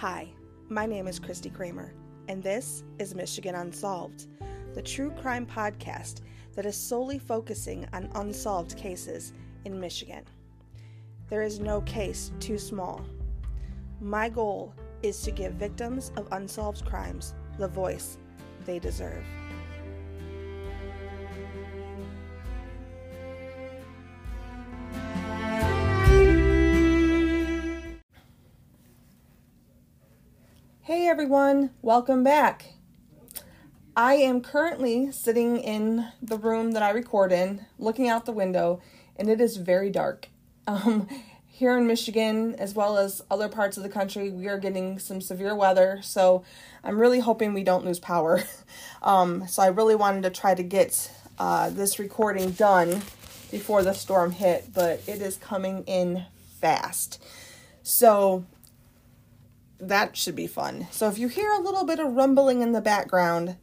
Hi, my name is Christy Kramer, and this is Michigan Unsolved, the true crime podcast that is solely focusing on unsolved cases in Michigan. There is no case too small. My goal is to give victims of unsolved crimes the voice they deserve. Everyone, welcome back. I am currently sitting in the room that I record in, looking out the window, and it is very dark. Um, here in Michigan, as well as other parts of the country, we are getting some severe weather, so I'm really hoping we don't lose power. Um, so I really wanted to try to get uh, this recording done before the storm hit, but it is coming in fast. So that should be fun. So if you hear a little bit of rumbling in the background,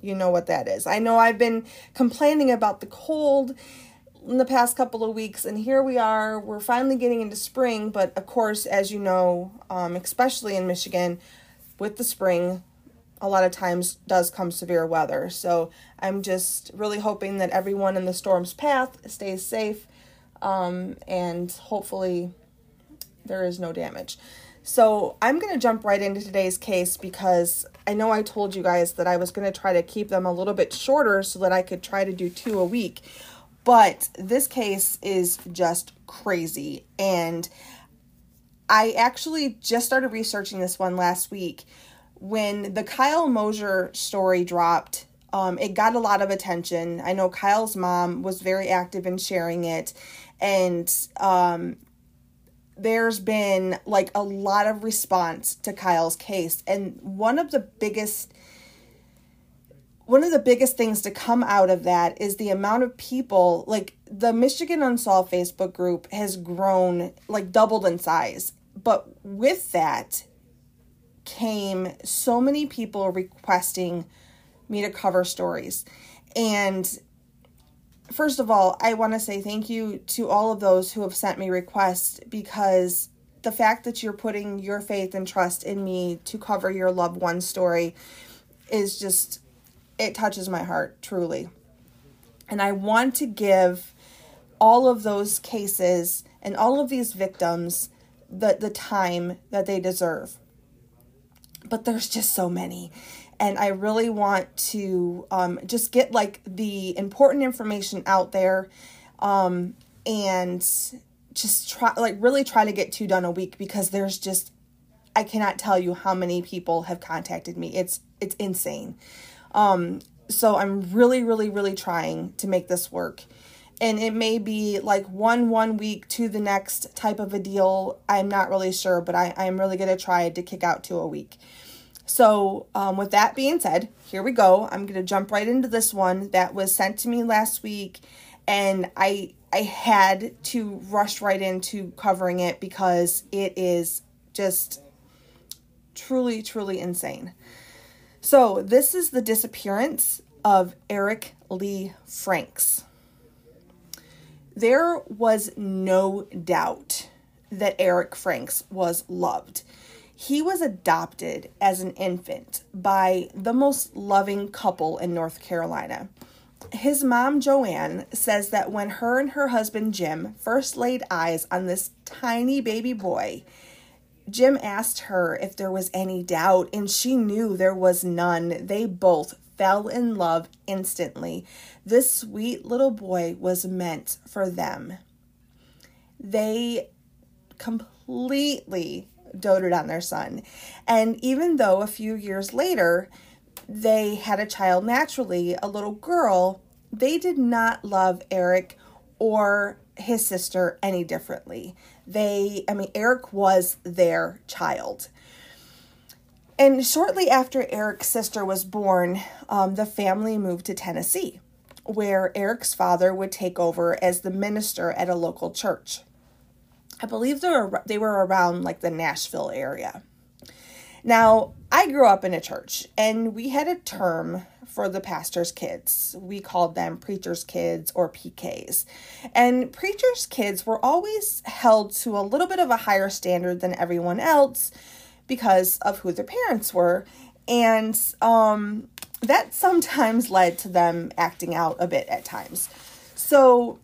you know what that is. I know I've been complaining about the cold in the past couple of weeks, and here we are. We're finally getting into spring, but of course, as you know, um, especially in Michigan, with the spring, a lot of times does come severe weather. So I'm just really hoping that everyone in the storm's path stays safe um, and hopefully there is no damage. So I'm going to jump right into today's case because I know I told you guys that I was going to try to keep them a little bit shorter so that I could try to do two a week. But this case is just crazy. And I actually just started researching this one last week. When the Kyle Mosier story dropped, um, it got a lot of attention. I know Kyle's mom was very active in sharing it. And um, there's been like a lot of response to Kyle's case and one of the biggest one of the biggest things to come out of that is the amount of people like the Michigan Unsolved Facebook group has grown like doubled in size. But with that came so many people requesting me to cover stories. And first of all, I want to say thank you to all of those who have sent me requests because the fact that you're putting your faith and trust in me to cover your loved one's story is just, it touches my heart, truly. And I want to give all of those cases and all of these victims the, the time that they deserve. But there's just so many and I really want to um, just get like the important information out there um, and just try like really try to get two done a week because there's just I cannot tell you how many people have contacted me. It's it's insane. Um, so I'm really really really trying to make this work. And it may be like one one week to the next type of a deal. I'm not really sure, but I, I'm really gonna try to kick out to a week. So, um, with that being said, here we go. I'm going to jump right into this one that was sent to me last week, and I I had to rush right into covering it because it is just truly truly insane. So, this is the disappearance of Eric Lee Franks. There was no doubt that Eric Franks was loved. He was adopted as an infant by the most loving couple in North Carolina. His mom, Joanne, says that when her and her husband, Jim, first laid eyes on this tiny baby boy, Jim asked her if there was any doubt, and she knew there was none. They both fell in love instantly. This sweet little boy was meant for them. They completely doted on their son. And even though a few years later they had a child naturally, a little girl, they did not love Eric or his sister any differently. They, I mean, Eric was their child. And shortly after Eric's sister was born, um, the family moved to Tennessee, where Eric's father would take over as the minister at a local church. I believe they were they were around like the Nashville area. Now, I grew up in a church and we had a term for the pastor's kids. We called them preacher's kids or PKs. And preacher's kids were always held to a little bit of a higher standard than everyone else because of who their parents were. And um, that sometimes led to them acting out a bit at times. So,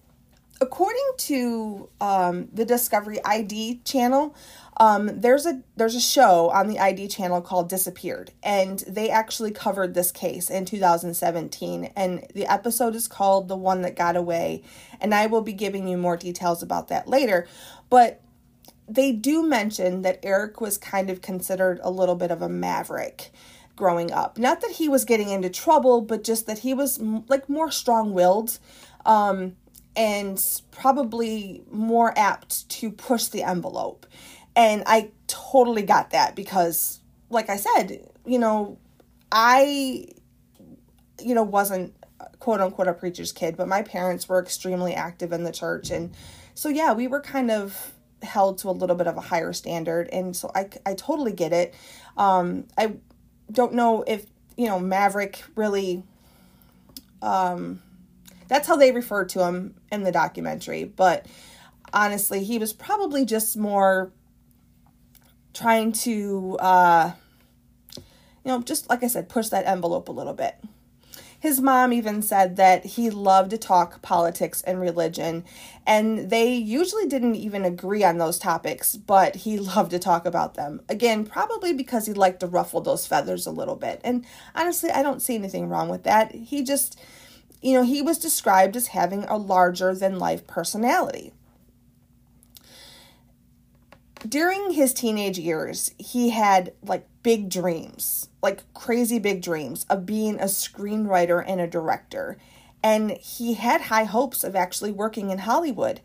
according to um, the Discovery ID channel, um, there's a there's a show on the ID channel called Disappeared, and they actually covered this case in 2017. And the episode is called "The One That Got Away," and I will be giving you more details about that later. But they do mention that Eric was kind of considered a little bit of a maverick growing up. Not that he was getting into trouble, but just that he was like more strong-willed. Um, and probably more apt to push the envelope. And I totally got that because, like I said, you know, I, you know, wasn't quote unquote a preacher's kid, but my parents were extremely active in the church. And so, yeah, we were kind of held to a little bit of a higher standard. And so I, I totally get it. Um, I don't know if, you know, Maverick really, um, that's how they referred to him in the documentary. But honestly, he was probably just more trying to, uh, you know, just like I said, push that envelope a little bit. His mom even said that he loved to talk politics and religion, and they usually didn't even agree on those topics, but he loved to talk about them. Again, probably because he liked to ruffle those feathers a little bit. And honestly, I don't see anything wrong with that. He just, you know, he was described as having a larger than life personality during his teenage years, he had like big dreams, like crazy big dreams of being a screenwriter and a director. And he had high hopes of actually working in Hollywood.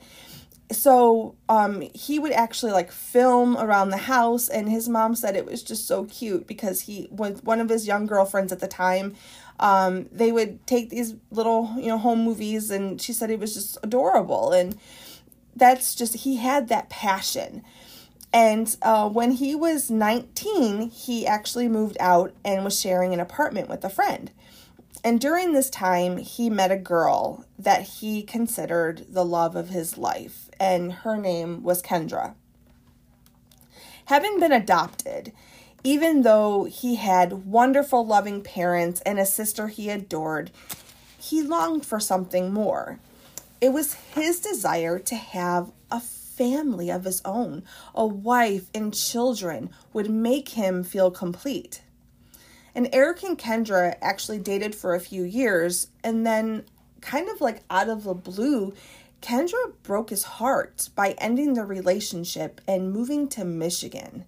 So um, he would actually like film around the house, and his mom said it was just so cute because he, with one of his young girlfriends at the time, um, they would take these little, you know, home movies, and she said it was just adorable. And that's just, he had that passion. And uh, when he was 19, he actually moved out and was sharing an apartment with a friend. And during this time, he met a girl that he considered the love of his life, and her name was Kendra. Having been adopted, even though he had wonderful, loving parents and a sister he adored, he longed for something more. It was his desire to have a family of his own, a wife and children would make him feel complete. And Eric and Kendra actually dated for a few years, and then, kind of like out of the blue, Kendra broke his heart by ending the relationship and moving to Michigan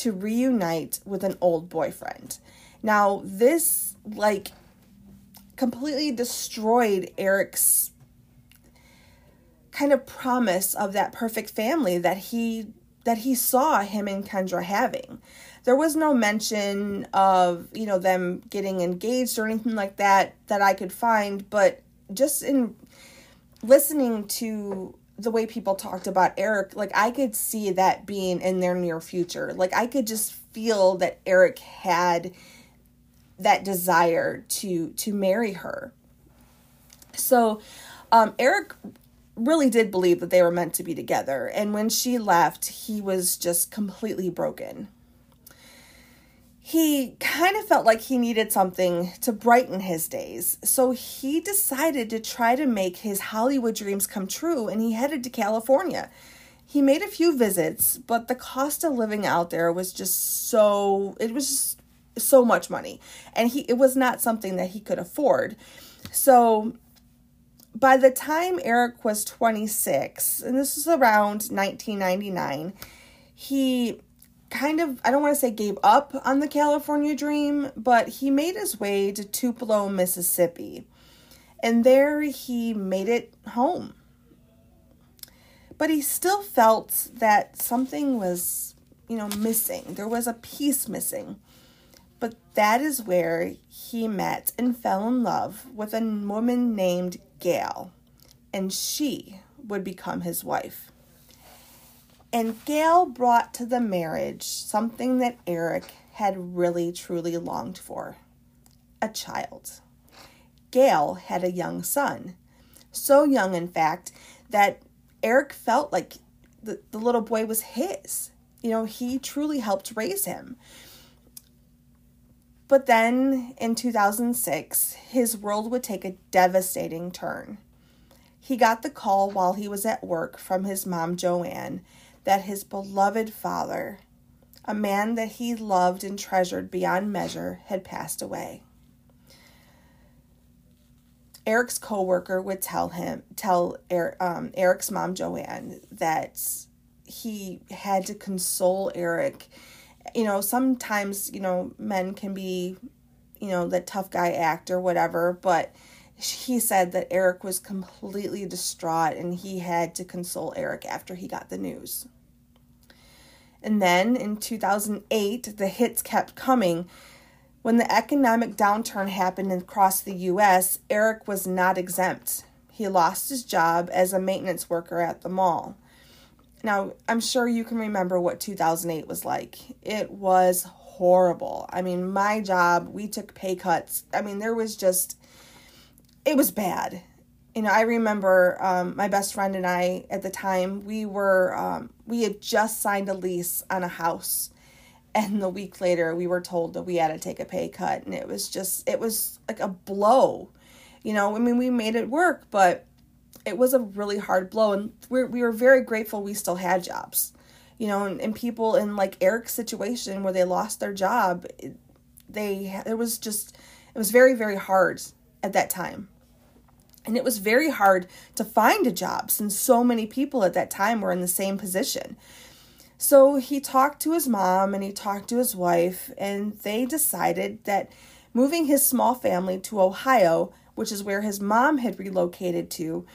to reunite with an old boyfriend. Now, this like completely destroyed Eric's kind of promise of that perfect family that he that he saw him and Kendra having. There was no mention of, you know, them getting engaged or anything like that that I could find, but just in listening to the way people talked about Eric, like I could see that being in their near future. Like I could just feel that Eric had that desire to to marry her. So um, Eric really did believe that they were meant to be together. And when she left, he was just completely broken. He kind of felt like he needed something to brighten his days. So he decided to try to make his Hollywood dreams come true and he headed to California. He made a few visits, but the cost of living out there was just so it was just so much money and he it was not something that he could afford. So by the time Eric was 26, and this was around 1999, he kind of, I don't want to say gave up on the California dream, but he made his way to Tupelo, Mississippi. And there he made it home. But he still felt that something was, you know, missing. There was a piece missing. But that is where he met and fell in love with a woman named Gail, and she would become his wife. And Gail brought to the marriage something that Eric had really truly longed for a child. Gail had a young son, so young, in fact, that Eric felt like the, the little boy was his. you know, he truly helped raise him. But then in 2006, his world would take a devastating turn. He got the call while he was at work from his mom, Joanne, that his beloved father, a man that he loved and treasured beyond measure, had passed away. Eric's coworker would tell him, tell Eric, um, Eric's mom, Joanne, that he had to console Eric. You know, sometimes, you know, men can be, you know, that tough guy act or whatever, but he said that Eric was completely distraught and he had to console Eric after he got the news. And then in 2008, the hits kept coming. When the economic downturn happened across the US, Eric was not exempt. He lost his job as a maintenance worker at the mall. Now, I'm sure you can remember what 2008 was like. It was horrible. I mean, my job, we took pay cuts. I mean, there was just, it was bad you know, I remember um, my best friend and I at the time, we were, um, we had just signed a lease on a house. And the week later, we were told that we had to take a pay cut. And it was just, it was like a blow. You know, I mean, we made it work, but it was a really hard blow. And we we were very grateful we still had jobs. You know, and, and people in like Eric's situation where they lost their job, they, it was just, it was very, very hard at that time and it was very hard to find a job since so many people at that time were in the same position. So he talked to his mom and he talked to his wife, and they decided that moving his small family to Ohio, which is where his mom had relocated to,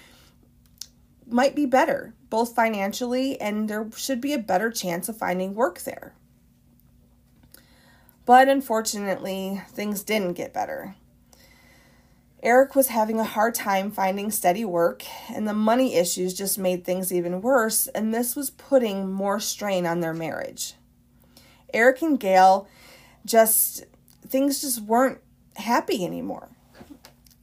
might be better, both financially and there should be a better chance of finding work there. But unfortunately, things didn't get better. Eric was having a hard time finding steady work, and the money issues just made things even worse, and this was putting more strain on their marriage. Eric and Gail just, things just weren't happy anymore.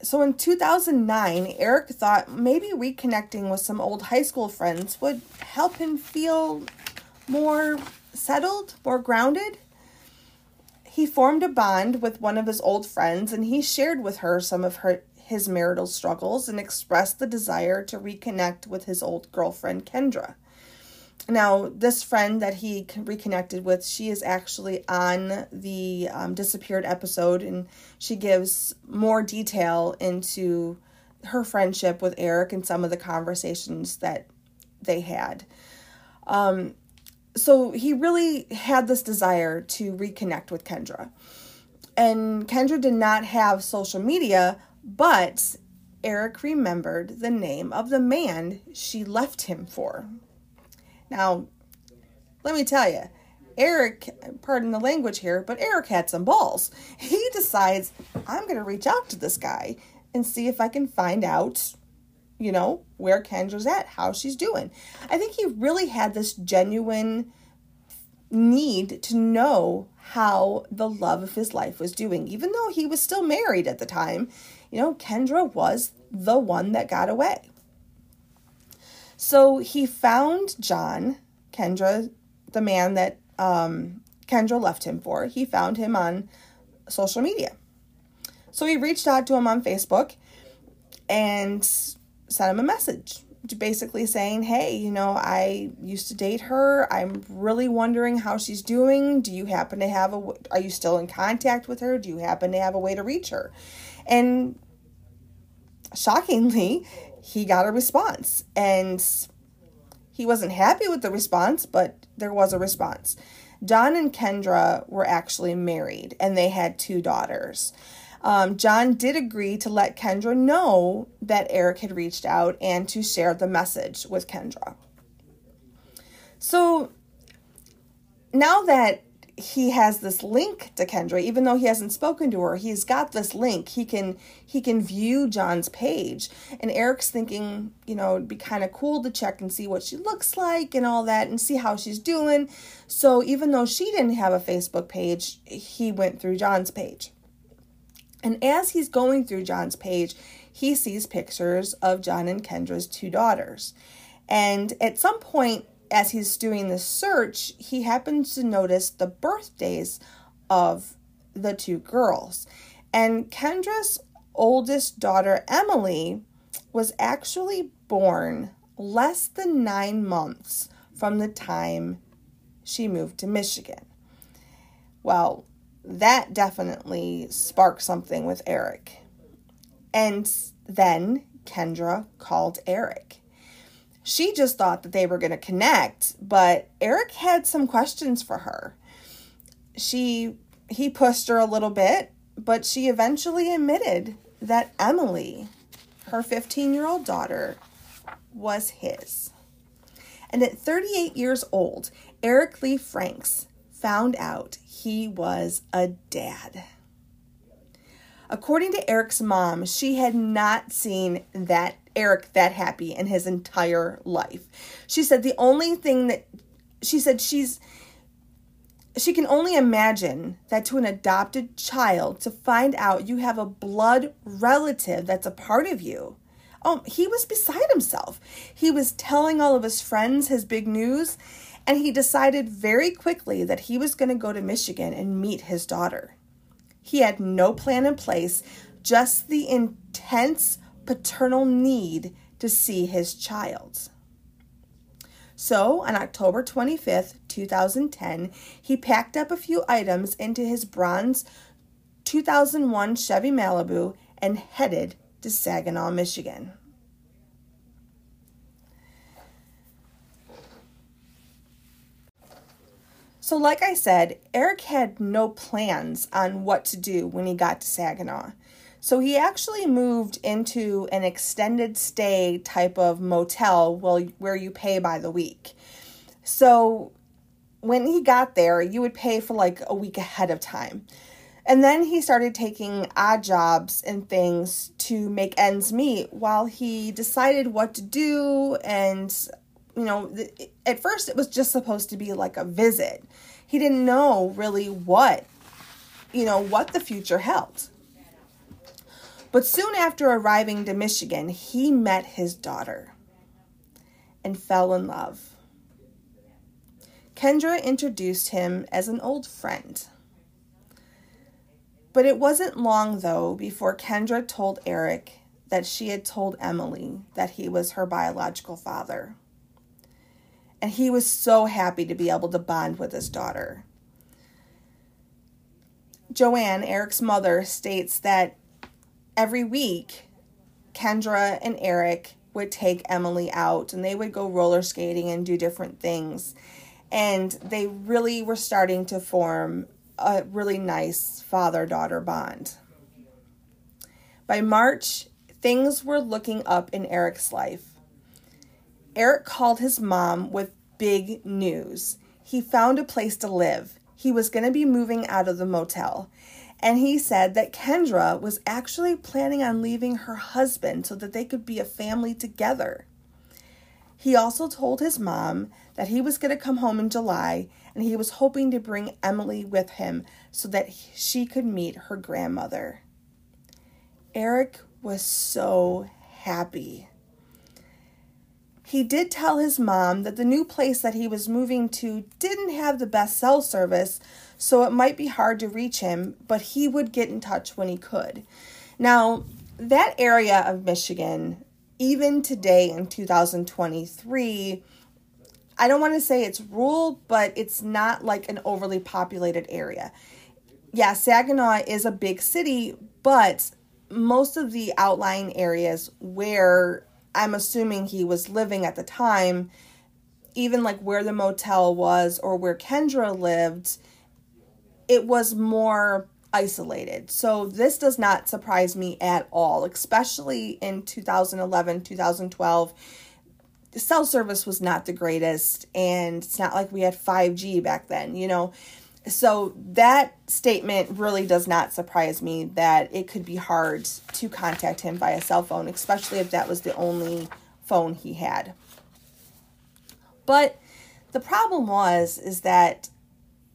So in 2009, Eric thought maybe reconnecting with some old high school friends would help him feel more settled, more grounded he formed a bond with one of his old friends and he shared with her some of her his marital struggles and expressed the desire to reconnect with his old girlfriend Kendra. Now, this friend that he reconnected with, she is actually on the um, disappeared episode, and she gives more detail into her friendship with Eric and some of the conversations that they had. Um, so he really had this desire to reconnect with Kendra. And Kendra did not have social media, but Eric remembered the name of the man she left him for. Now, let me tell you, Eric, pardon the language here, but Eric had some balls. He decides, I'm going to reach out to this guy and see if I can find out you know, where Kendra's at, how she's doing. I think he really had this genuine need to know how the love of his life was doing. Even though he was still married at the time, you know, Kendra was the one that got away. So he found John, Kendra, the man that um, Kendra left him for. He found him on social media. So he reached out to him on Facebook and sent him a message basically saying, Hey, you know, I used to date her. I'm really wondering how she's doing. Do you happen to have a, are you still in contact with her? Do you happen to have a way to reach her? And shockingly, he got a response. And he wasn't happy with the response, but there was a response. John and Kendra were actually married and they had two daughters. Um, John did agree to let Kendra know that Eric had reached out and to share the message with Kendra. So now that he has this link to Kendra, even though he hasn't spoken to her, he's got this link. He can he can view John's page. And Eric's thinking, you know, it'd be kind of cool to check and see what she looks like and all that and see how she's doing. So even though she didn't have a Facebook page, he went through John's page. And as he's going through John's page, he sees pictures of John and Kendra's two daughters. And at some point, as he's doing the search, he happens to notice the birthdays of the two girls. And Kendra's oldest daughter, Emily, was actually born less than nine months from the time she moved to Michigan. Well, that definitely sparked something with Eric. And then Kendra called Eric. She just thought that they were going to connect, but Eric had some questions for her. She he pushed her a little bit, but she eventually admitted that Emily, her 15-year-old daughter, was his. And at 38 years old, Eric Lee Franks found out he was a dad. According to Eric's mom, she had not seen that Eric that happy in his entire life. She said the only thing that she said she's she can only imagine that to an adopted child to find out you have a blood relative that's a part of you. Oh, he was beside himself. He was telling all of his friends his big news, and he decided very quickly that he was going to go to Michigan and meet his daughter. He had no plan in place, just the intense paternal need to see his child. So, on October 25th, 2010, he packed up a few items into his bronze 2001 Chevy Malibu and headed to Saginaw, Michigan. So, like I said, Eric had no plans on what to do when he got to Saginaw. So, he actually moved into an extended stay type of motel where you pay by the week. So, when he got there, you would pay for like a week ahead of time. And then he started taking odd jobs and things to make ends meet while he decided what to do and you know, at first it was just supposed to be like a visit. He didn't know really what, you know, what the future held. But soon after arriving to Michigan, he met his daughter and fell in love. Kendra introduced him as an old friend. But it wasn't long, though, before Kendra told Eric that she had told Emily that he was her biological father and he was so happy to be able to bond with his daughter. Joanne, Eric's mother, states that every week Kendra and Eric would take Emily out and they would go roller skating and do different things. And they really were starting to form a really nice father daughter bond. By March, things were looking up in Eric's life. Eric called his mom with big news. He found a place to live. He was going to be moving out of the motel. And he said that Kendra was actually planning on leaving her husband so that they could be a family together. He also told his mom that he was going to come home in July and he was hoping to bring Emily with him so that she could meet her grandmother. Eric was so happy. He did tell his mom that the new place that he was moving to didn't have the best cell service, so it might be hard to reach him, but he would get in touch when he could. Now, that area of Michigan, even today in 2023, I don't want to say it's rural, but it's not like an overly populated area. Yeah, Saginaw is a big city, but most of the outlying areas where I'm assuming he was living at the time, even like where the motel was or where Kendra lived, it was more isolated. So this does not surprise me at all, especially in 2011, 2012. The cell service was not the greatest, and it's not like we had 5G back then, you know. So that statement really does not surprise me that it could be hard to contact him via cell phone, especially if that was the only phone he had. But the problem was is that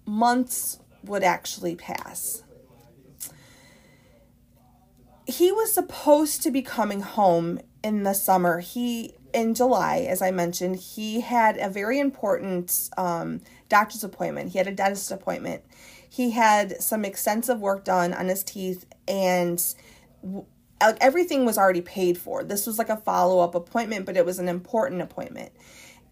months would actually pass. He was supposed to be coming home in the summer. He in July, as I mentioned, he had a very important um, doctor's appointment. He had a dentist appointment. He had some extensive work done on his teeth, and uh, everything was already paid for. This was like a follow up appointment, but it was an important appointment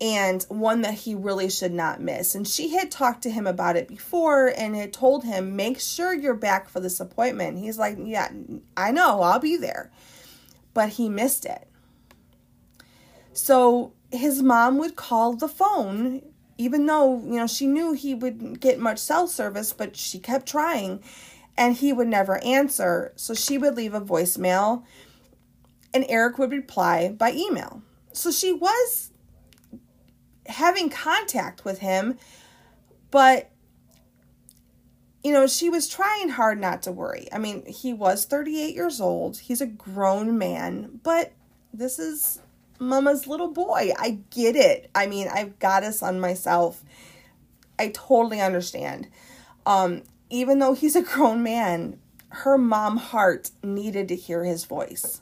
and one that he really should not miss. And she had talked to him about it before and had told him, make sure you're back for this appointment. He's like, yeah, I know, I'll be there. But he missed it. So his mom would call the phone, even though, you know, she knew he wouldn't get much cell service, but she kept trying and he would never answer. So she would leave a voicemail and Eric would reply by email. So she was having contact with him, but you know, she was trying hard not to worry. I mean, he was 38 years old. He's a grown man, but this is mama's little boy. I get it. I mean, I've got a son myself. I totally understand. Um, even though he's a grown man, her mom heart needed to hear his voice.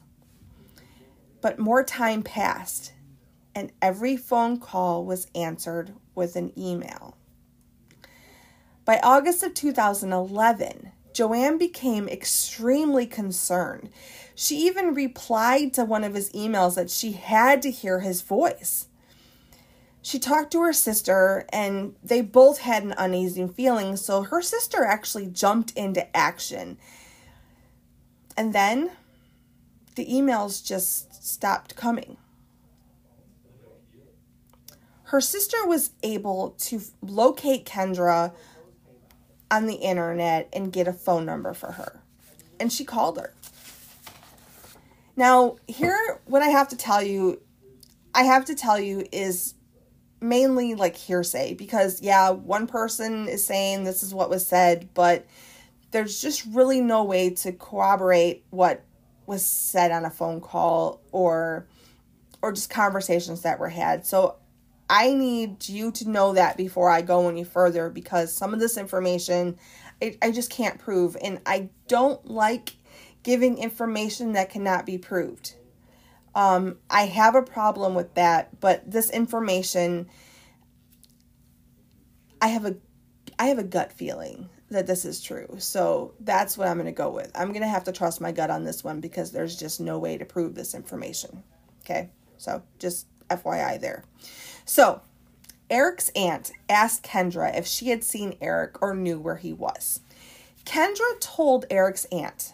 But more time passed and every phone call was answered with an email. By August of 2011, Joanne became extremely concerned. She even replied to one of his emails that she had to hear his voice. She talked to her sister, and they both had an uneasy feeling, so her sister actually jumped into action. And then the emails just stopped coming her sister was able to locate Kendra on the internet and get a phone number for her. And she called her. Now, here, what I have to tell you, I have to tell you is mainly like hearsay because, yeah, one person is saying this is what was said, but there's just really no way to corroborate what was said on a phone call or or just conversations that were had. So I need you to know that before I go any further because some of this information I, I just can't prove. And I don't like giving information that cannot be proved. Um, I have a problem with that, but this information, I have a, I have a gut feeling that this is true. So that's what I'm going to go with. I'm going to have to trust my gut on this one because there's just no way to prove this information. Okay. So just FYI there. So, Eric's aunt asked Kendra if she had seen Eric or knew where he was. Kendra told Eric's aunt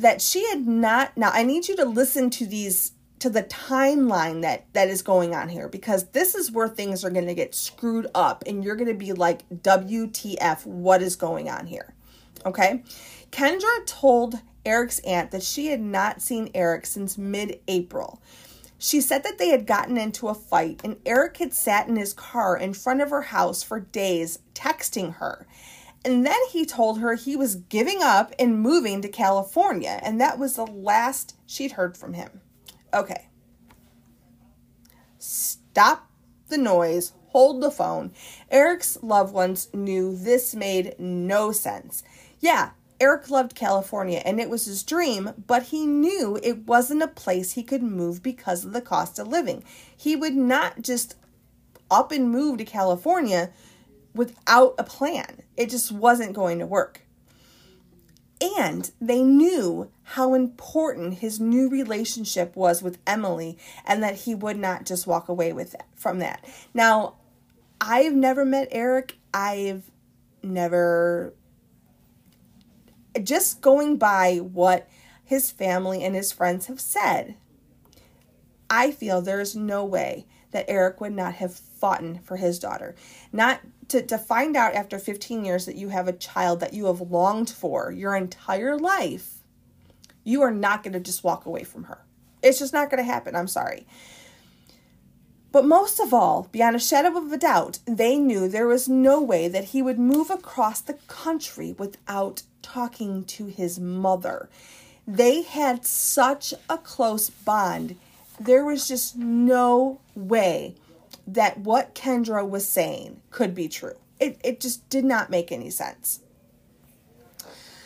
that she had not now I need you to listen to these to the timeline that that is going on here because this is where things are going to get screwed up and you're going to be like WTF what is going on here. Okay? Kendra told Eric's aunt that she had not seen Eric since mid-April. She said that they had gotten into a fight and Eric had sat in his car in front of her house for days texting her. And then he told her he was giving up and moving to California, and that was the last she'd heard from him. Okay. Stop the noise, hold the phone. Eric's loved ones knew this made no sense. Yeah, Eric loved California and it was his dream, but he knew it wasn't a place he could move because of the cost of living. He would not just up and move to California without a plan. It just wasn't going to work. And they knew how important his new relationship was with Emily and that he would not just walk away with that, from that. Now, I've never met Eric. I've never just going by what his family and his friends have said, I feel there is no way that Eric would not have fought for his daughter. Not to, to find out after 15 years that you have a child that you have longed for your entire life, you are not going to just walk away from her. It's just not going to happen. I'm sorry. But most of all, beyond a shadow of a doubt, they knew there was no way that he would move across the country without talking to his mother. They had such a close bond. There was just no way that what Kendra was saying could be true. It, it just did not make any sense.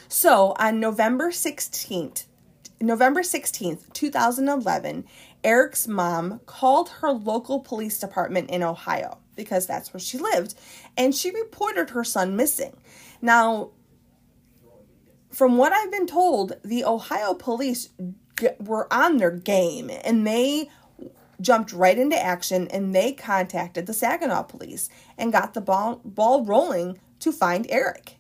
So on November 16th, November 16th, 2011, Eric's mom called her local police department in Ohio because that's where she lived, and she reported her son missing. Now, from what I've been told, the Ohio police were on their game and they jumped right into action and they contacted the Saginaw police and got the ball, ball rolling to find Eric.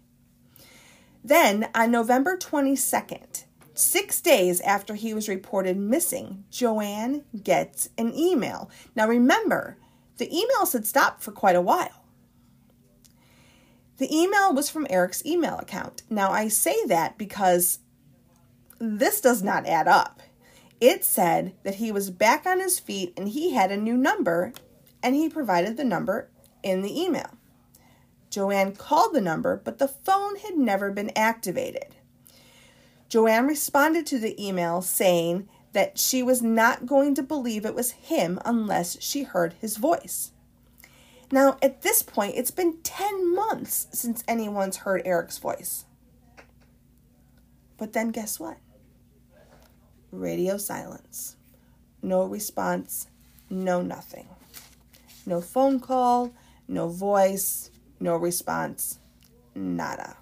Then, on November 22nd, six days after he was reported missing, Joanne gets an email. Now, remember, the emails had stopped for quite a while. The email was from Eric's email account. Now, I say that because this does not add up. It said that he was back on his feet and he had a new number, and he provided the number in the email. Joanne called the number, but the phone had never been activated. Joanne responded to the email saying that she was not going to believe it was him unless she heard his voice. Now, at this point, it's been 10 months since anyone's heard Eric's voice. But then guess what? Radio silence. No response, no nothing. No phone call, no voice, no response, nada.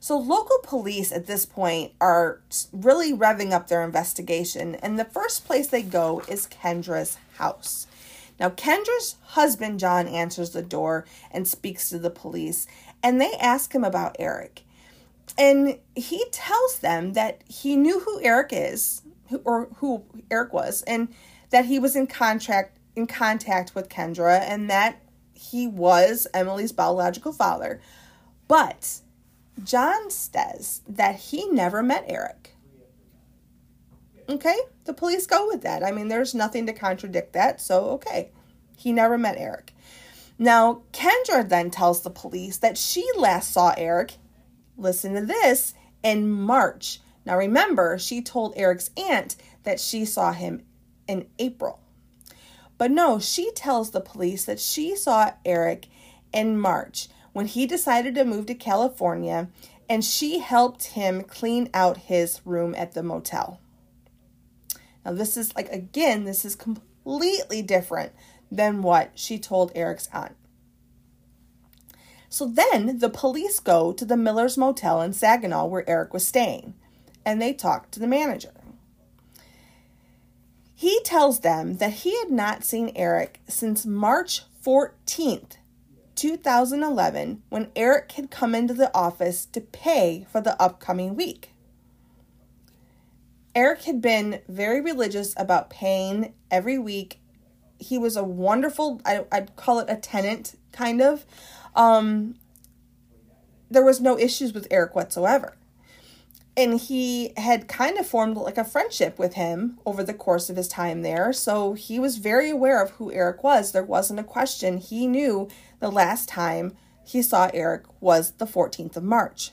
So, local police at this point are really revving up their investigation, and the first place they go is Kendra's house. Now, Kendra's husband, John, answers the door and speaks to the police, and they ask him about Eric. And he tells them that he knew who Eric is, or who Eric was, and that he was in contract in contact with Kendra, and that he was Emily's biological father. But John says that he never met Eric. Okay, the police go with that. I mean, there's nothing to contradict that, so okay. He never met Eric. Now, Kendra then tells the police that she last saw Eric, listen to this, in March. Now, remember, she told Eric's aunt that she saw him in April. But no, she tells the police that she saw Eric in March when he decided to move to California and she helped him clean out his room at the motel. Now, this is like, again, this is completely different than what she told Eric's aunt. So then the police go to the Miller's Motel in Saginaw where Eric was staying and they talk to the manager. He tells them that he had not seen Eric since March 14th, 2011 when Eric had come into the office to pay for the upcoming week. Eric had been very religious about paying every week. He was a wonderful, I, would call it a tenant, kind of. Um, there was no issues with Eric whatsoever. And he had kind of formed like a friendship with him over the course of his time there. So he was very aware of who Eric was. There wasn't a question. He knew the last time he saw Eric was the 14th of March.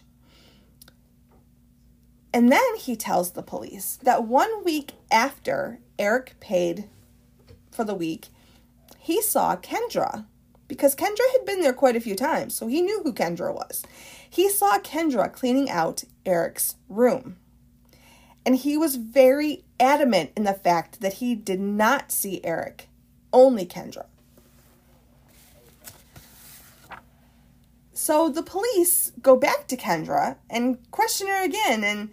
And then he tells the police that one week after Eric paid for the week, he saw Kendra because Kendra had been there quite a few times, so he knew who Kendra was. He saw Kendra cleaning out Eric's room. And he was very adamant in the fact that he did not see Eric, only Kendra. So the police go back to Kendra and question her again and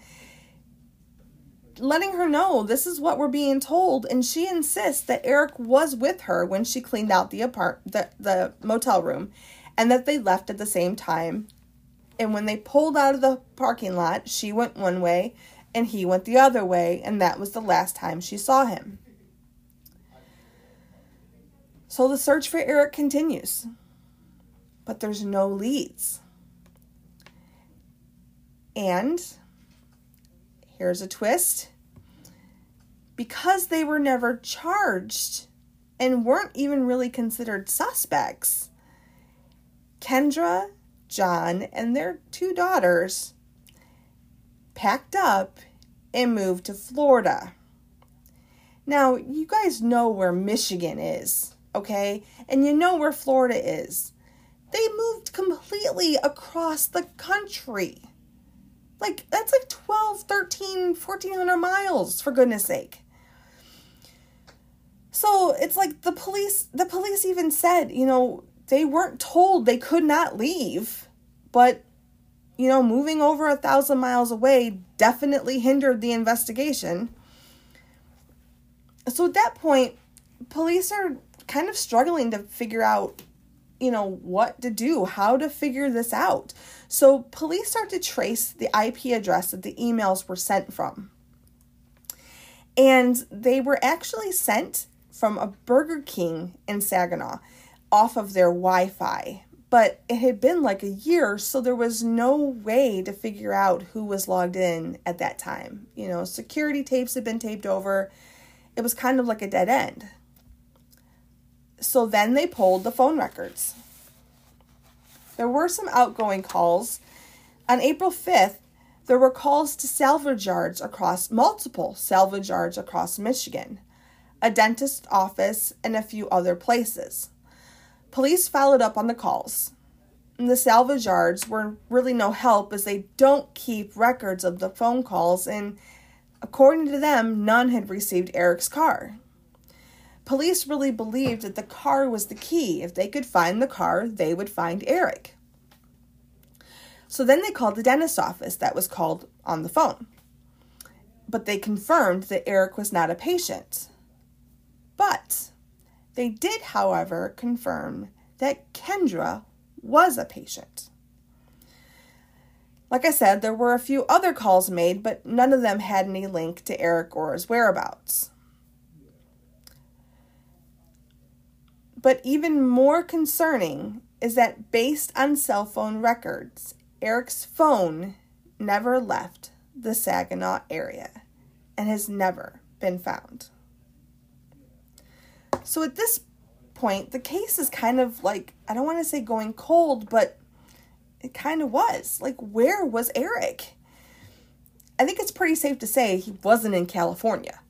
letting her know this is what we're being told and she insists that Eric was with her when she cleaned out the apart the, the motel room and that they left at the same time. And when they pulled out of the parking lot she went one way and he went the other way and that was the last time she saw him. So the search for Eric continues. But there's no leads. And here's a twist because they were never charged and weren't even really considered suspects, Kendra, John, and their two daughters packed up and moved to Florida. Now, you guys know where Michigan is, okay? And you know where Florida is. They moved completely across the country. Like, that's like 12, 13, 1400 miles, for goodness sake. So it's like the police, the police even said, you know, they weren't told they could not leave, but, you know, moving over a thousand miles away definitely hindered the investigation. So at that point, police are kind of struggling to figure out you know what to do how to figure this out. So police start to trace the ip address that the emails were sent from. And they were actually sent from a burger king in saginaw off of their wi-fi. But it had been like a year so there was no way to figure out who was logged in at that time. You know security tapes had been taped over. It was kind of like a dead end so then they pulled the phone records. There were some outgoing calls. On April 5th, there were calls to salvage yards across multiple salvage yards across Michigan, a dentist office, and a few other places. Police followed up on the calls. The salvage yards were really no help as they don't keep records of the phone calls, and according to them, none had received Eric's car. Police really believed that the car was the key. If they could find the car, they would find Eric. So then they called the dentist office that was called on the phone. But they confirmed that Eric was not a patient. But they did, however, confirm that Kendra was a patient. Like I said, there were a few other calls made, but none of them had any link to Eric or his whereabouts. But even more concerning is that based on cell phone records, Eric's phone never left the Saginaw area and has never been found. So at this point, the case is kind of like, I don't want to say going cold, but it kind of was. Like, where was Eric? I think it's pretty safe to say he wasn't in California.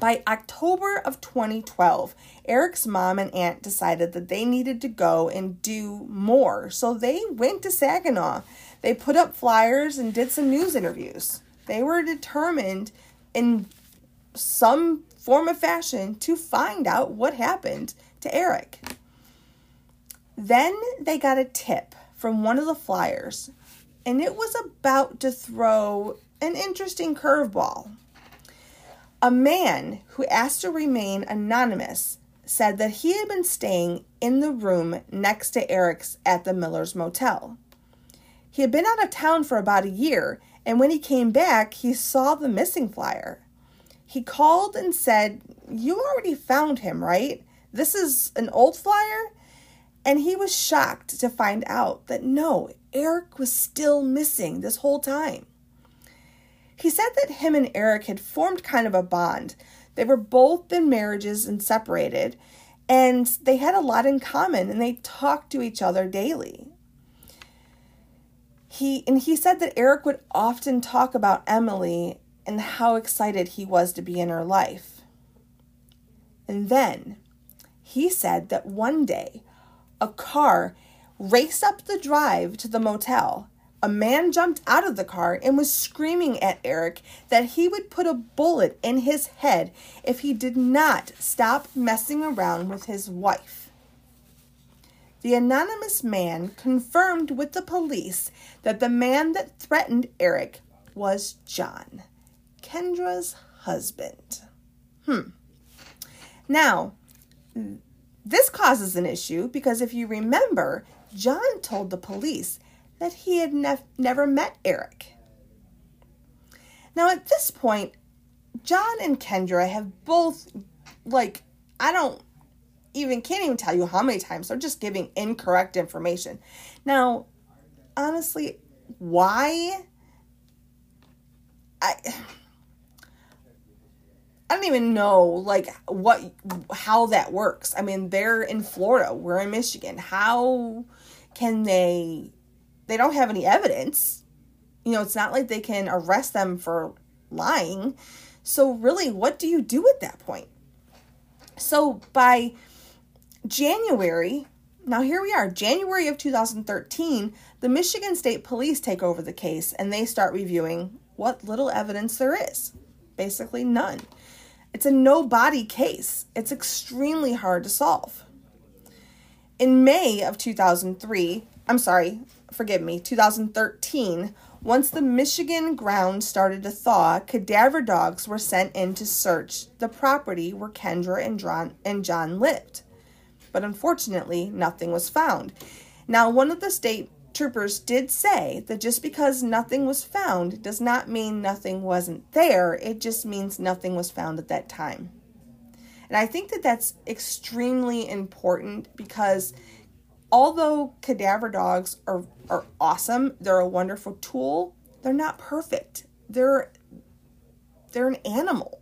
By October of 2012, Eric's mom and aunt decided that they needed to go and do more. So they went to Saginaw. They put up flyers and did some news interviews. They were determined in some form of fashion to find out what happened to Eric. Then they got a tip from one of the flyers, and it was about to throw an interesting curveball. A man who asked to remain anonymous said that he had been staying in the room next to Eric's at the Miller's Motel. He had been out of town for about a year, and when he came back, he saw the missing flyer. He called and said, You already found him, right? This is an old flyer? And he was shocked to find out that no, Eric was still missing this whole time. He said that him and Eric had formed kind of a bond. They were both in marriages and separated, and they had a lot in common and they talked to each other daily. He and he said that Eric would often talk about Emily and how excited he was to be in her life. And then he said that one day a car raced up the drive to the motel a man jumped out of the car and was screaming at Eric that he would put a bullet in his head if he did not stop messing around with his wife. The anonymous man confirmed with the police that the man that threatened Eric was John, Kendra's husband. Hmm. Now, this causes an issue because if you remember, John told the police that he had never met Eric. Now, at this point, John and Kendra have both, like, I don't even, can't even tell you how many times they're just giving incorrect information. Now, honestly, why? I. I don't even know like what how that works. I mean, they're in Florida, we're in Michigan. How can they they don't have any evidence. You know, it's not like they can arrest them for lying. So, really, what do you do at that point? So, by January Now, here we are, January of 2013. The Michigan State Police take over the case and they start reviewing what little evidence there is. Basically, none. It's a no body case, it's extremely hard to solve. In May of 2003, I'm sorry, forgive me, 2013, once the Michigan ground started to thaw, cadaver dogs were sent in to search the property where Kendra and John, and John lived. But unfortunately, nothing was found. Now, one of the state troopers did say that just because nothing was found does not mean nothing wasn't there, it just means nothing was found at that time. And I think that that's extremely important because although cadaver dogs are, are awesome, they're a wonderful tool, they're not perfect. They're they're an animal.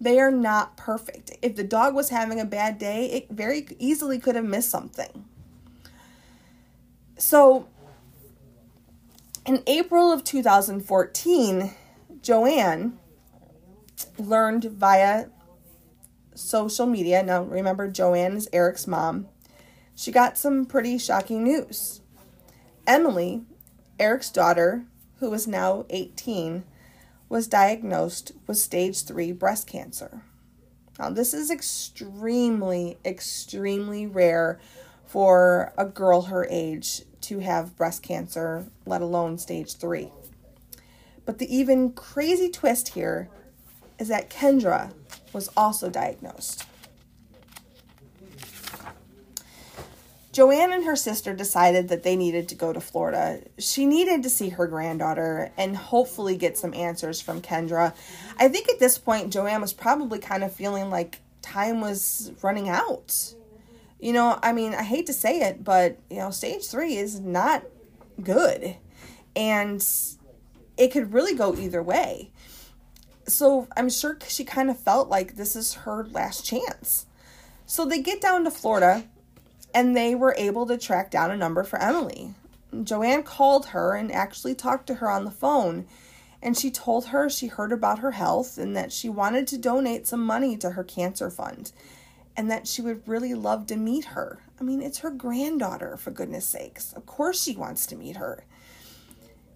They are not perfect. If the dog was having a bad day, it very easily could have missed something. So in April of 2014, Joanne learned via social media. Now, remember, Joanne is Eric's mom she got some pretty shocking news. Emily, Eric's daughter, who is now 18, was diagnosed with stage 3 breast cancer. Now, this is extremely, extremely rare for a girl her age to have breast cancer, let alone stage 3. But the even crazy twist here is that Kendra was also diagnosed. Joanne and her sister decided that they needed to go to Florida. She needed to see her granddaughter and hopefully get some answers from Kendra. I think at this point, Joanne was probably kind of feeling like time was running out. You know, I mean, I hate to say it, but, you know, stage three is not good. And it could really go either way. So I'm sure she kind of felt like this is her last chance. So they get down to Florida and they were able to track down a number for Emily. Joanne called her and actually talked to her on the phone. And she told her she heard about her health and that she wanted to donate some money to her cancer fund and that she would really love to meet her. I mean, it's her granddaughter, for goodness sakes. Of course, she wants to meet her.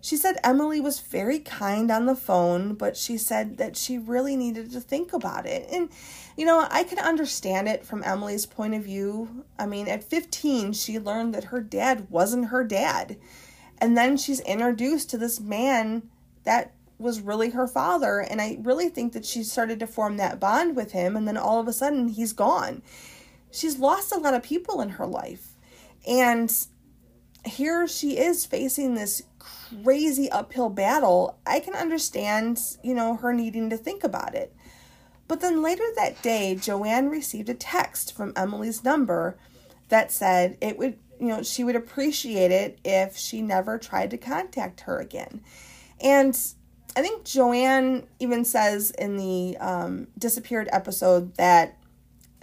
She said Emily was very kind on the phone, but she said that she really needed to think about it. And, you know, I can understand it from Emily's point of view. I mean, at 15, she learned that her dad wasn't her dad. And then she's introduced to this man that was really her father. And I really think that she started to form that bond with him. And then all of a sudden, he's gone. She's lost a lot of people in her life. And here she is facing this crazy uphill battle, I can understand, you know, her needing to think about it. But then later that day, Joanne received a text from Emily's number that said it would, you know, she would appreciate it if she never tried to contact her again. And I think Joanne even says in the um, disappeared episode that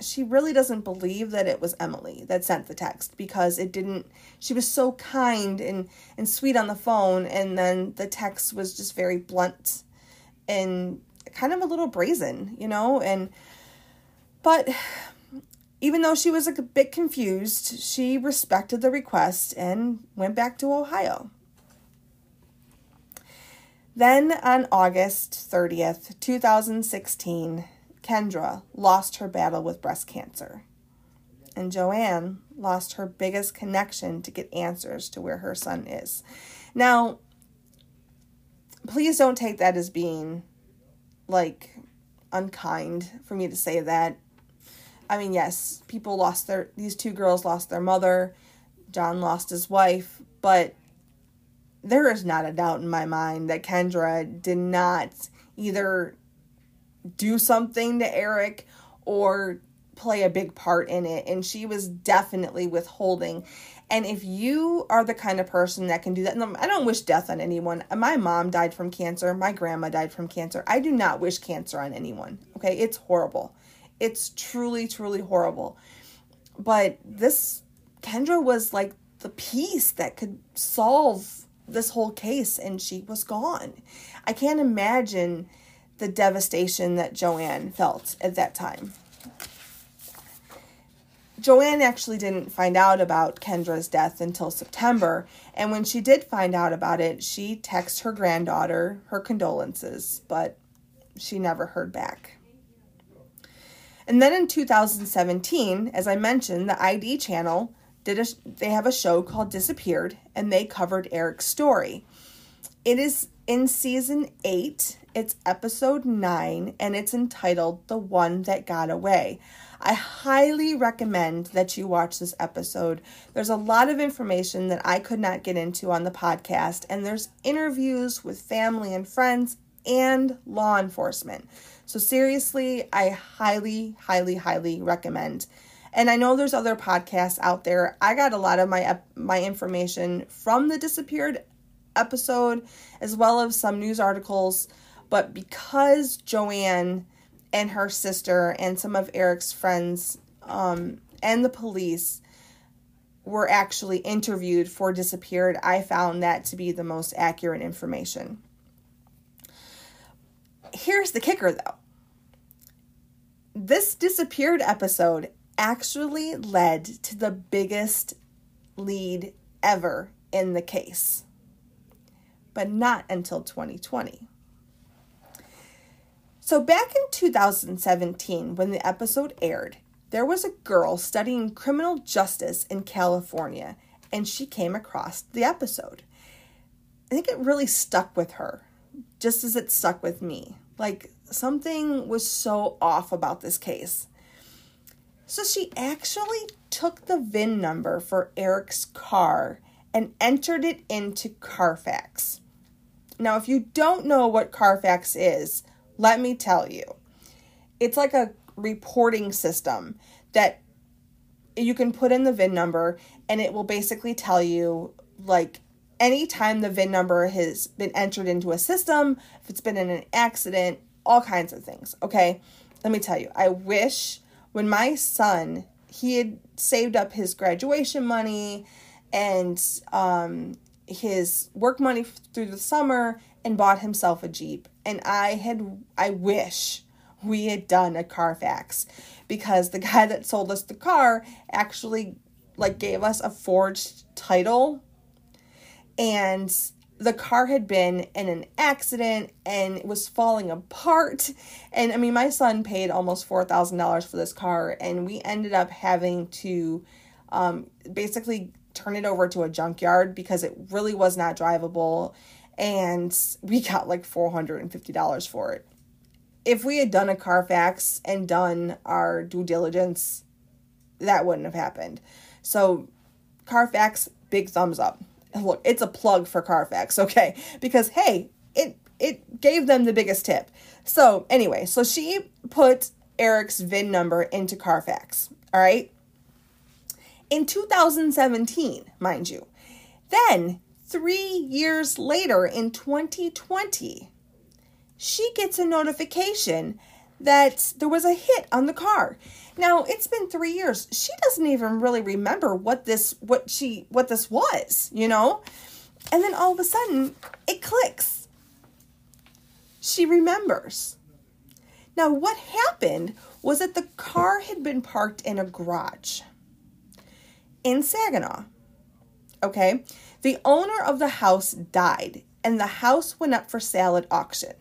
she really doesn't believe that it was Emily that sent the text because it didn't she was so kind and and sweet on the phone and then the text was just very blunt and kind of a little brazen, you know, and but even though she was a bit confused, she respected the request and went back to Ohio. Then on August 30th, 2016, Kendra lost her battle with breast cancer. And Joanne lost her biggest connection to get answers to where her son is. Now, please don't take that as being like unkind for me to say that. I mean, yes, people lost their, these two girls lost their mother, John lost his wife, but there is not a doubt in my mind that Kendra did not either do something to Eric or play a big part in it. And she was definitely withholding. And if you are the kind of person that can do that, I don't wish death on anyone. My mom died from cancer. My grandma died from cancer. I do not wish cancer on anyone. Okay. It's horrible. It's truly, truly horrible. But this, Kendra was like the piece that could solve this whole case, and she was gone. I can't imagine the devastation that Joanne felt at that time. Joanne actually didn't find out about Kendra's death until September, and when she did find out about it, she texted her granddaughter her condolences, but she never heard back. And then in 2017, as I mentioned, the ID channel did a they have a show called Disappeared and they covered Eric's story. It is in season 8, it's episode 9 and it's entitled The One That Got Away. I highly recommend that you watch this episode. There's a lot of information that I could not get into on the podcast, and there's interviews with family and friends and law enforcement. So, seriously, I highly, highly, highly recommend. And I know there's other podcasts out there. I got a lot of my my information from the disappeared episode as well as some news articles, but because Joanne and her sister and some of Eric's friends um, and the police were actually interviewed for disappeared, I found that to be the most accurate information. Here's the kicker though. This disappeared episode actually led to the biggest lead ever in the case, but not until 2020. So, back in 2017, when the episode aired, there was a girl studying criminal justice in California, and she came across the episode. I think it really stuck with her, just as it stuck with me. Like, something was so off about this case. So, she actually took the VIN number for Eric's car and entered it into Carfax. Now, if you don't know what Carfax is, let me tell you, it's like a reporting system that you can put in the VIN number and it will basically tell you like anytime the VIN number has been entered into a system, if it's been in an accident, all kinds of things. Okay. Let me tell you, I wish when my son, he had saved up his graduation money and um, his work money through the summer and bought himself a Jeep. And I had, I wish we had done a Carfax because the guy that sold us the car actually like gave us a forged title and the car had been in an accident and it was falling apart and i mean my son paid almost $4000 for this car and we ended up having to um, basically turn it over to a junkyard because it really was not drivable and we got like $450 for it. If we had done a Carfax and done our due diligence, that wouldn't have happened. So, Carfax, big thumbs up. look, it's a plug for Carfax, okay? Because hey, it it gave them the biggest tip. So, anyway, so she put Eric's VIN number into Carfax, all right? In 2017, mind you. Then three years later in 2020, she gets a notification that there was a hit on the car. Now, it's been 3 years. She doesn't even really remember what this what she what this was, you know? And then all of a sudden, it clicks. She remembers. Now, what happened was that the car had been parked in a garage in Saginaw. Okay? The owner of the house died, and the house went up for sale at auction.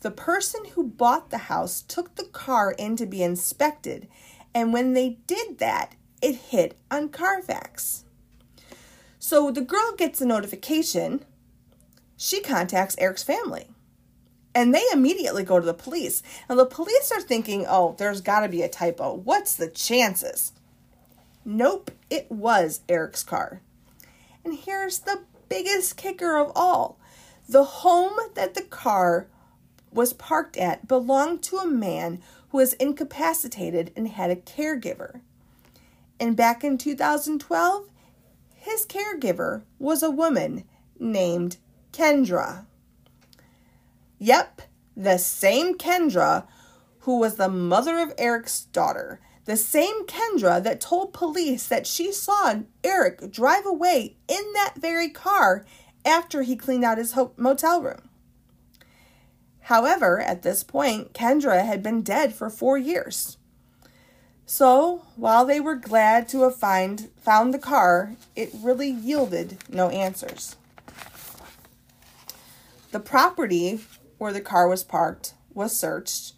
The person who bought the house took the car in to be inspected, and when they did that, it hit on Carfax. So the girl gets a notification. She contacts Eric's family. And they immediately go to the police. And the police are thinking, oh, there's got to be a typo. What's the chances? Nope, it was Eric's car. And here's the biggest kicker of all the home that the car was parked at belonged to a man who was incapacitated and had a caregiver. And back in 2012, his caregiver was a woman named Kendra. Yep, the same Kendra who was the mother of Eric's daughter the same Kendra that told police that she saw Eric drive away in that very car after he cleaned out his motel room. However, at this point, Kendra had been dead for four years. So, while they were glad to have find, found the car, it really yielded no answers. The property where the car was parked was searched,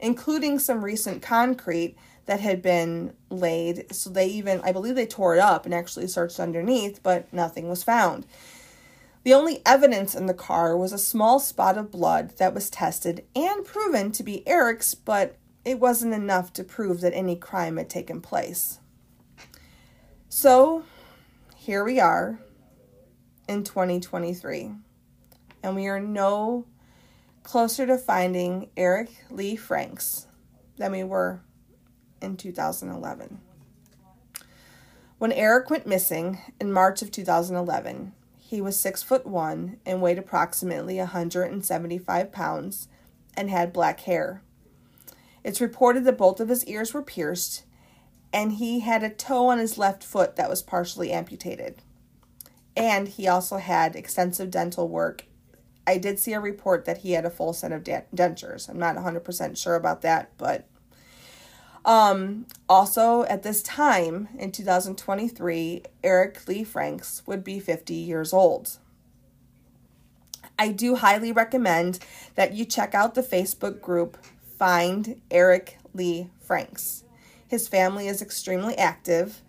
including some recent concrete that had been laid. So they even, I believe they tore it up and actually searched underneath, but nothing was found. The only evidence in the car was a small spot of blood that was tested and proven to be Eric's, but it wasn't enough to prove that any crime had taken place. So, here we are in 2023, and we are no closer to finding Eric Lee Franks than we were in 2011. When Eric went missing in March of 2011, he was six foot one and weighed approximately 175 pounds and had black hair. It's reported that both of his ears were pierced, and he had a toe on his left foot that was partially amputated. And he also had extensive dental work. I did see a report that he had a full set of dentures. I'm not 100% sure about that, but um, also, at this time in 2023, Eric Lee Franks would be 50 years old. I do highly recommend that you check out the Facebook group find Eric Lee Franks. His family is extremely active,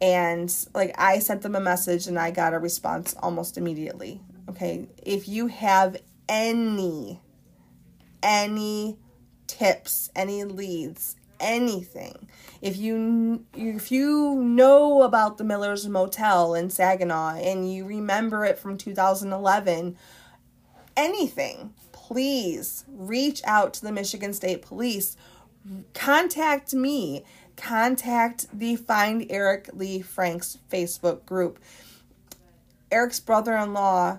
and like I sent them a message and I got a response almost immediately. Okay, if you have any, any tips, any leads, anything, if you if you know about the Miller's Motel in Saginaw and you remember it from 2011, anything, please reach out to the Michigan State Police. Contact me. Contact the Find Eric Lee Franks Facebook group. Eric's brother in law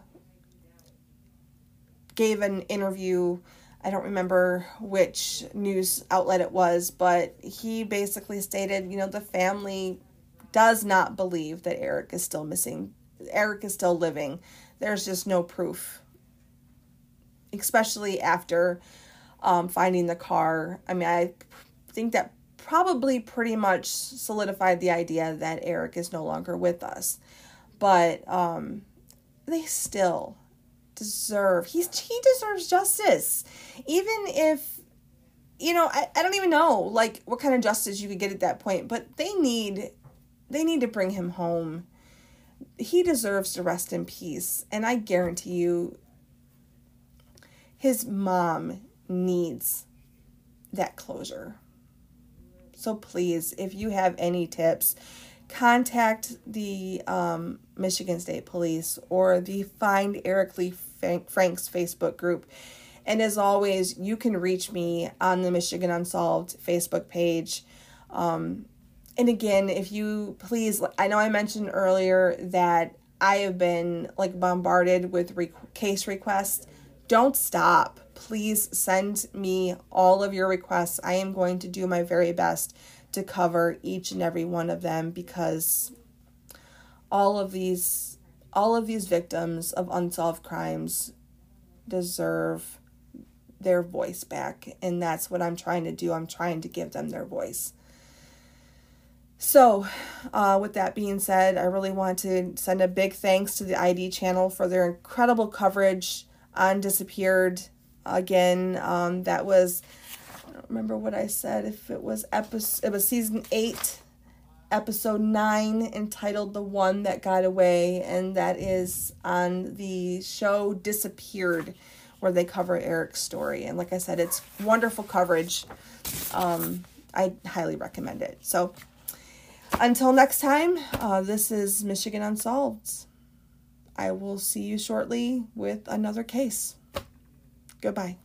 gave an interview. I don't remember which news outlet it was, but he basically stated, you know, the family does not believe that Eric is still missing. Eric is still living. There's just no proof especially after um, finding the car. I mean, I think that probably pretty much solidified the idea that Eric is no longer with us. But um, they still deserve he's he deserves justice. Even if you know, I, I don't even know like what kind of justice you could get at that point, but they need they need to bring him home. He deserves to rest in peace. And I guarantee you his mom needs that closure. So please, if you have any tips, contact the um, Michigan State Police or the Find Eric Lee Franks Facebook group. And as always, you can reach me on the Michigan Unsolved Facebook page. Um, and again, if you please, I know I mentioned earlier that I have been like bombarded with re- case requests don't stop. Please send me all of your requests. I am going to do my very best to cover each and every one of them because all of these all of these victims of unsolved crimes deserve their voice back and that's what I'm trying to do. I'm trying to give them their voice. So, uh, with that being said, I really want to send a big thanks to the ID channel for their incredible coverage on Disappeared. Again, um, that was, I don't remember what I said, if it was episode, it was season eight, episode nine, entitled The One That Got Away, and that is on the show Disappeared, where they cover Eric's story. And like I said, it's wonderful coverage. Um, I highly recommend it. So, until next time, uh, this is Michigan Unsolved. I will see you shortly with another case. Goodbye.